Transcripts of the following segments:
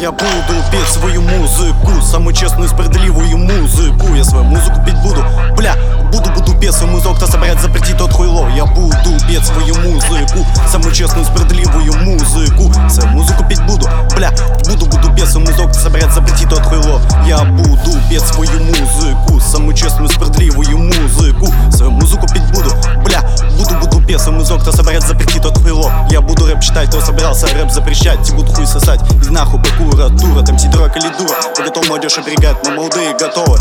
Я буду петь свою музыку, самую честную, справедливую музыку. Я свою музыку петь буду, бля, буду, буду петь свою музыку Кто собирает запретить тот хуйло. Я буду петь свою музыку, самую честную, справедливую музыку. Свою музыку петь буду, бля, буду, буду петь свою музыку Кто собирает запретить тот хуйло. Я буду петь свою музыку, самую честную, справедливую свою музыку Кто собирает запретить тот хуйло. Я буду рэп читать, кто собирался рэп запрещать Те будут хуй сосать, и нахуй прокуратура Там сидора калидура, готов молодежь оберегать Но молодые готовы.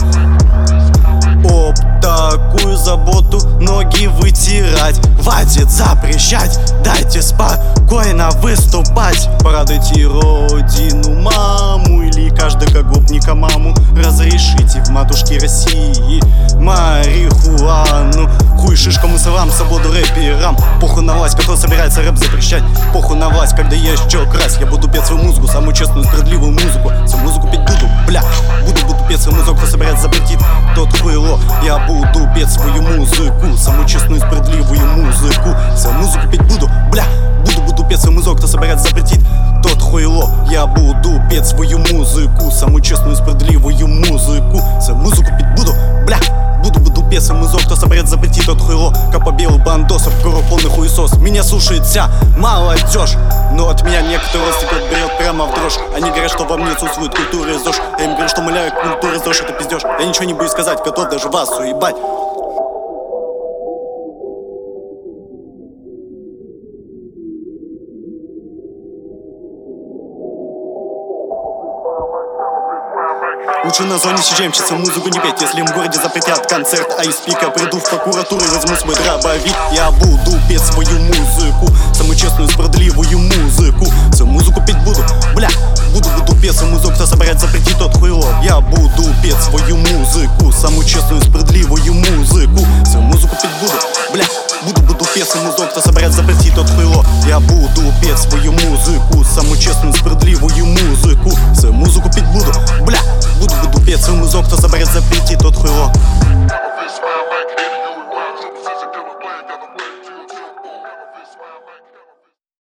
Об такую заботу ноги вытирать. Хватит запрещать, дайте спокойно выступать. Порадуйте родину, маму или каждого гопника маму. Разрешите в матушке России марихуану шишкам и совам, свободу рэперам Похуй на власть, кто собирается рэп запрещать. Похуй на власть, когда есть чё красть. Я буду петь свою музыку, самую честную, справедливую музыку Свою музыку петь буду, бля. Буду, буду петь свою музыку, кто собирается запретить Тот хуйло, я буду петь свою музыку Самую честную, справедливую музыку Свою музыку петь буду, бля. Буду, буду петь свою музыку, кто собирается запретить Тот хуйло, я буду петь свою музыку Самую честную, справедливую музыку Свою музыку петь буду, бля собирается запретить Тот хуйло, побел бандосов, гору полный хуесос. Меня слушает вся молодежь Но от меня некоторые стекот берет прямо в дрожь. Они говорят, что во мне отсутствует культура и ЗОЖ. Я им говорю, что моя культура и ЗОЖ это пиздеж. Я ничего не буду сказать, готов даже вас уебать Лучше на зоне сижемщица музыку не петь Если в городе запретят концерт. А айспика Приду в прокуратуру, возьму свой дробовик. Я буду петь свою музыку Самую честную, справедливую музыку. Свою музыку петь буду, бля Буду, буду петь свою музыку, кто собирает запретить тот хуйло. Я буду петь свою музыку Самую честную, справедливую музыку. Свою музыку петь буду, бля Буду, буду петь свою музыку, кто собирает запретить тот хуйло. Я буду петь свою музыку Самую честную, справедливую музыку. Свою музыку петь буду,